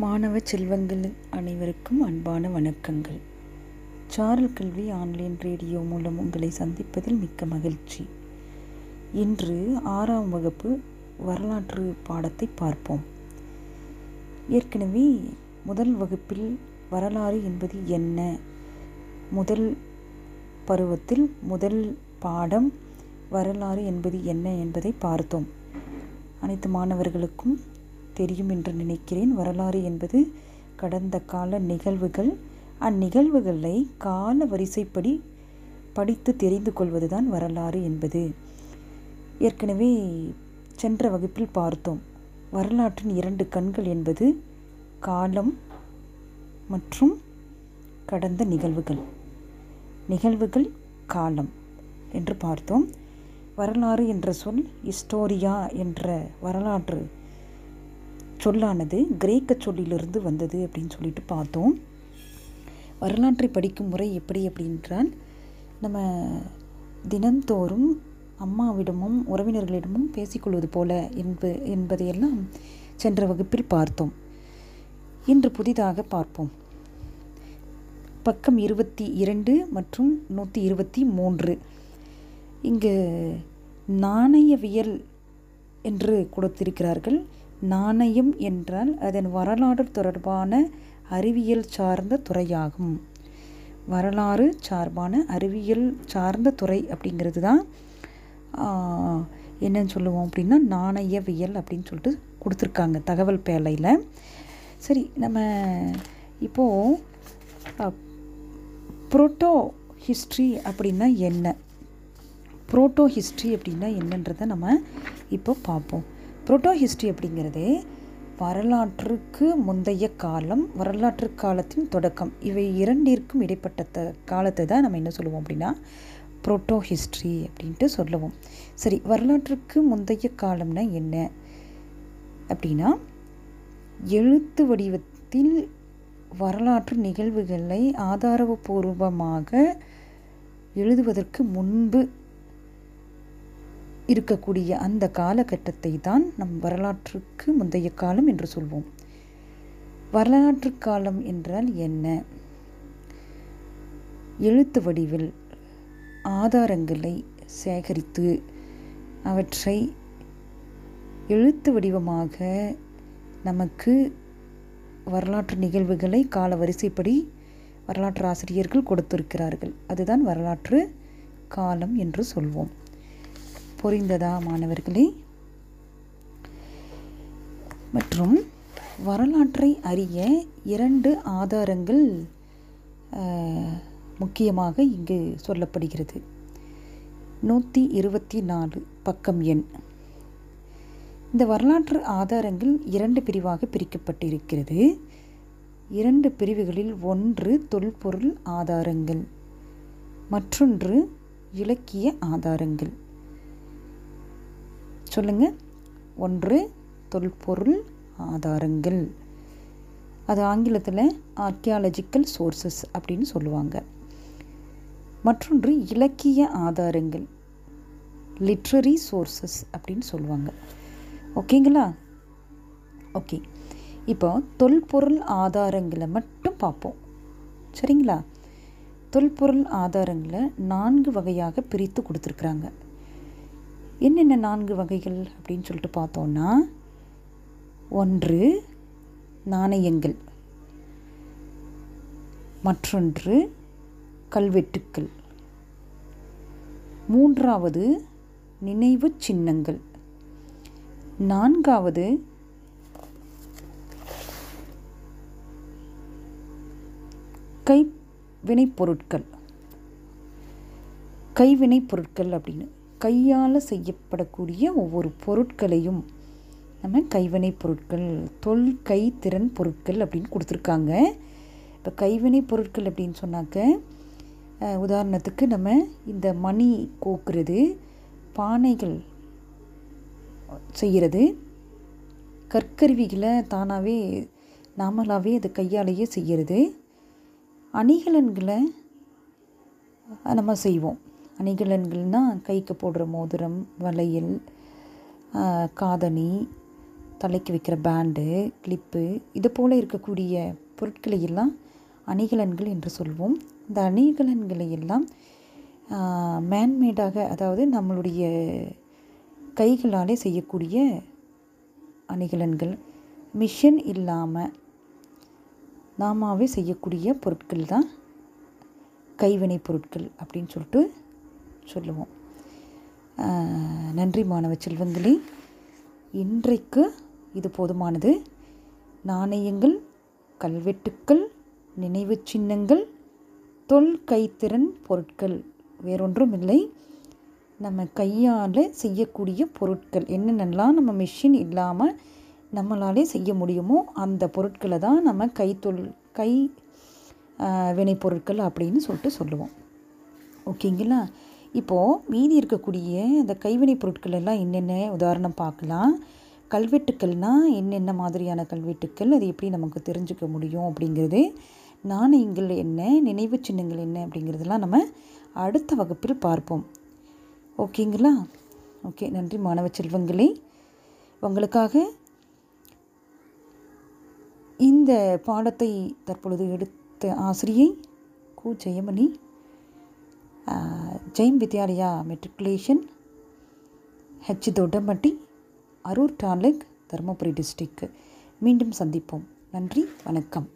மாணவ செல்வங்கள் அனைவருக்கும் அன்பான வணக்கங்கள். சாரல் கல்வி ஆன்லைன் ரேடியோ மூலம் உங்களை சந்திப்பதில் மிக்க மகிழ்ச்சி. இன்று ஆறாம் வகுப்பு வரலாற்று பாடத்தை பார்ப்போம். ஏற்கனவே முதல் வகுப்பில் வரலாறு என்பது என்ன? முதல் பருவத்தில் முதல் பாடம் வரலாறு என்பது என்ன என்பதை பார்த்தோம். அனைத்து மாணவர்களுக்கும் தெரியும் என்று நினைக்கிறேன். வரலாறு என்பது கடந்த கால நிகழ்வுகள். அந்நிகழ்வுகளை கால வரிசைப்படி படித்து தெரிந்து கொள்வதுதான் வரலாறு என்பது. ஏற்கனவே சென்ற வகுப்பில் பார்த்தோம். வரலாற்றின் இரண்டு கண்கள் என்பது காலம் மற்றும் கடந்த நிகழ்வுகள். நிகழ்வுகள் காலம் என்று பார்த்தோம். வரலாறு என்ற சொல் ஹிஸ்டோரியா என்ற வரலாற்று சொல்லானது கிரேக்க சொல்லிலிருந்து வந்தது அப்படின்னு சொல்லிட்டு பார்த்தோம். வரலாற்றை படிக்கும் முறை எப்படி அப்படின்றால் நம்ம தினந்தோறும் அம்மாவிடமும் உறவினர்களிடமும் பேசிக்கொள்வது போல என்ப என்பதையெல்லாம் சென்ற வகுப்பில் பார்த்தோம். இன்று புதிதாக பார்ப்போம். பக்கம் இருபத்தி இரண்டு மற்றும் நூற்றி இருபத்தி மூன்று. இங்கு நாணயவியல் என்று கொடுத்திருக்கிறார்கள். நாணயம் என்றால் அதன் வரலாறு தொடர்பான அறிவியல் சார்ந்த துறையாகும். வரலாறு சார்பான அறிவியல் சார்ந்த துறை அப்படிங்கிறது தான் என்னன்னு சொல்லுவோம் அப்படின்னா நாணயவியல் அப்படின்னு சொல்லிட்டு கொடுத்துருக்காங்க தகவல் பேழையில் சரி நம்ம இப்போது புரோட்டோ ஹிஸ்ட்ரி அப்படின்னா என்ன? புரோட்டோ ஹிஸ்ட்ரி அப்படின்னா என்னன்றதை நம்ம இப்போ பார்ப்போம். புரோட்டோ ஹிஸ்ட்ரி அப்படிங்கிறது வரலாற்றுக்கு முந்தைய காலம் வரலாற்று காலத்தின் தொடக்கம். இவை இரண்டிற்கும் இடைப்பட்ட த காலத்தை தான் நம்ம என்ன சொல்லுவோம் அப்படின்னா புரோட்டோ ஹிஸ்ட்ரி அப்படின்ட்டு சொல்லுவோம். சரி வரலாற்றுக்கு முந்தைய காலம்னா என்ன? அப்படின்னா எழுத்து வடிவத்தில் வரலாற்று நிகழ்வுகளை ஆதாரபூர்வமாக எழுதுவதற்கு முன்பு இருக்கக்கூடிய அந்த காலகட்டத்தை தான் நம் வரலாற்றுக்கு முந்தைய காலம் என்று சொல்வோம். வரலாற்று காலம் என்றால் என்ன? எழுத்து வடிவில் ஆதாரங்களை சேகரித்து அவற்றை எழுத்து வடிவமாக நமக்கு வரலாற்று நிகழ்வுகளை கால வரிசைப்படி வரலாற்று ஆசிரியர்கள் கொடுத்திருக்கிறார்கள். அதுதான் வரலாற்று காலம் என்று சொல்வோம். புரிந்ததா மாணவர்களே? மற்றும் வரலாற்றை அறிய இரண்டு ஆதாரங்கள் முக்கியமாக இங்கு சொல்லப்படுகிறது. நூற்றி இருபத்தி நாலு பக்கம் எண். இந்த வரலாற்று ஆதாரங்கள் இரண்டு பிரிவாக பிரிக்கப்பட்டிருக்கிறது. இரண்டு பிரிவுகளில் ஒன்று தொல்பொருள் ஆதாரங்கள் மற்றொன்று இலக்கிய ஆதாரங்கள். சொல்லுங்கள் ஒன்று தொல்பொருள் ஆதாரங்கள். அது ஆங்கிலத்தில் ஆர்கியாலஜிக்கல் சோர்சஸ் அப்படின்னு சொல்லுவாங்க. மற்றொன்று இலக்கிய ஆதாரங்கள். லிட்ரரி சோர்சஸ் அப்படின்னு சொல்லுவாங்க. ஓகேங்களா ஓகே இப்போ தொல்பொருள் ஆதாரங்களை மட்டும் பார்ப்போம். சரிங்களா? தொல்பொருள் ஆதாரங்களை நான்கு வகையாக பிரித்து கொடுத்துருக்குறாங்க. என்னென்ன நான்கு வகைகள் அப்படின்னு சொல்லிட்டு பார்த்தோன்னா ஒன்று நாணயங்கள். மற்றொன்று கல்வெட்டுக்கள். மூன்றாவது நினைவு சின்னங்கள். நான்காவது கைவினைப்பொருட்கள் கைவினைப்பொருட்கள் கைவினைப் பொருட்கள் அப்படின்னு. கையால் செய்யப்படக்கூடிய ஒவ்வொரு பொருட்களையும் நம்ம கைவினை பொருட்கள் தொல் கைத்திறன் பொருட்கள் அப்படின்னு கொடுத்துருக்காங்க. இப்போ கைவினை பொருட்கள் அப்படின்னு சொன்னாக்க உதாரணத்துக்கு நம்ம இந்த மணி கோக்குறது பானைகள் செய்கிறது கற்கருவிகளை தானாகவே நாமளாகவே அதை கையாலேயே செய்கிறது அணிகலன்களை நம்ம செய்வோம். அணிகலன்கள்னால் கைக்கு போடுற மோதிரம் வளையல் காதணி தலைக்கு வைக்கிற பேண்டு கிளிப்பு இது போல் இருக்கக்கூடிய பொருட்களை எல்லாம் அணிகலன்கள் என்று சொல்வோம். இந்த அணிகலன்களை எல்லாம் மேன்மேடாக அதாவது நம்மளுடைய கைகளாலே செய்யக்கூடிய அணிகலன்கள். மிஷின் இல்லாமல் நாமாவே செய்யக்கூடிய பொருட்கள் தான் கைவினை பொருட்கள் அப்படின்னு சொல்லிட்டு சொல்லுவோம். நன்றி மாணவ செல்வங்களே. இன்றைக்கு இது போதுமானது. நாணயங்கள் கல்வெட்டுக்கள் நினைவு சின்னங்கள் தொல் கைத்திறன் பொருட்கள் வேறொன்றும் இல்லை நம்ம கையால் செய்யக்கூடிய பொருட்கள் என்னென்னலாம் நம்ம மிஷின் இல்லாமல் நம்மளாலே செய்ய முடியுமோ அந்த பொருட்களை தான் நம்ம கைத்தொல் கை வினைப்பொருட்கள் அப்படின்னு சொல்லிட்டு சொல்லுவோம். ஓகேங்களா? இப்போது மீதி இருக்கக்கூடிய அந்த கைவினைப் பொருட்கள் எல்லாம் என்னென்ன? உதாரணம் பார்க்கலாம். கல்வெட்டுக்கள்னால் என்னென்ன மாதிரியான கல்வெட்டுக்கள்? அது எப்படி நமக்கு தெரிஞ்சுக்க முடியும் அப்படிங்கிறது. நாணயங்கள் என்ன? நினைவு சின்னங்கள் என்ன? அப்படிங்கிறதெல்லாம் நம்ம அடுத்த வகுப்பில் பார்ப்போம். ஓகேங்களா? ஓகே நன்றி மாணவ செல்வங்களே. உங்களுக்காக இந்த பாடத்தை தற்பொழுது எடுத்த ஆசிரியை கு. Jayamani Jain Vidyalaya matriculation H Thottampatti Harur taluk Dharmapuri district மீண்டும் சந்திப்போம். நன்றி வணக்கம்.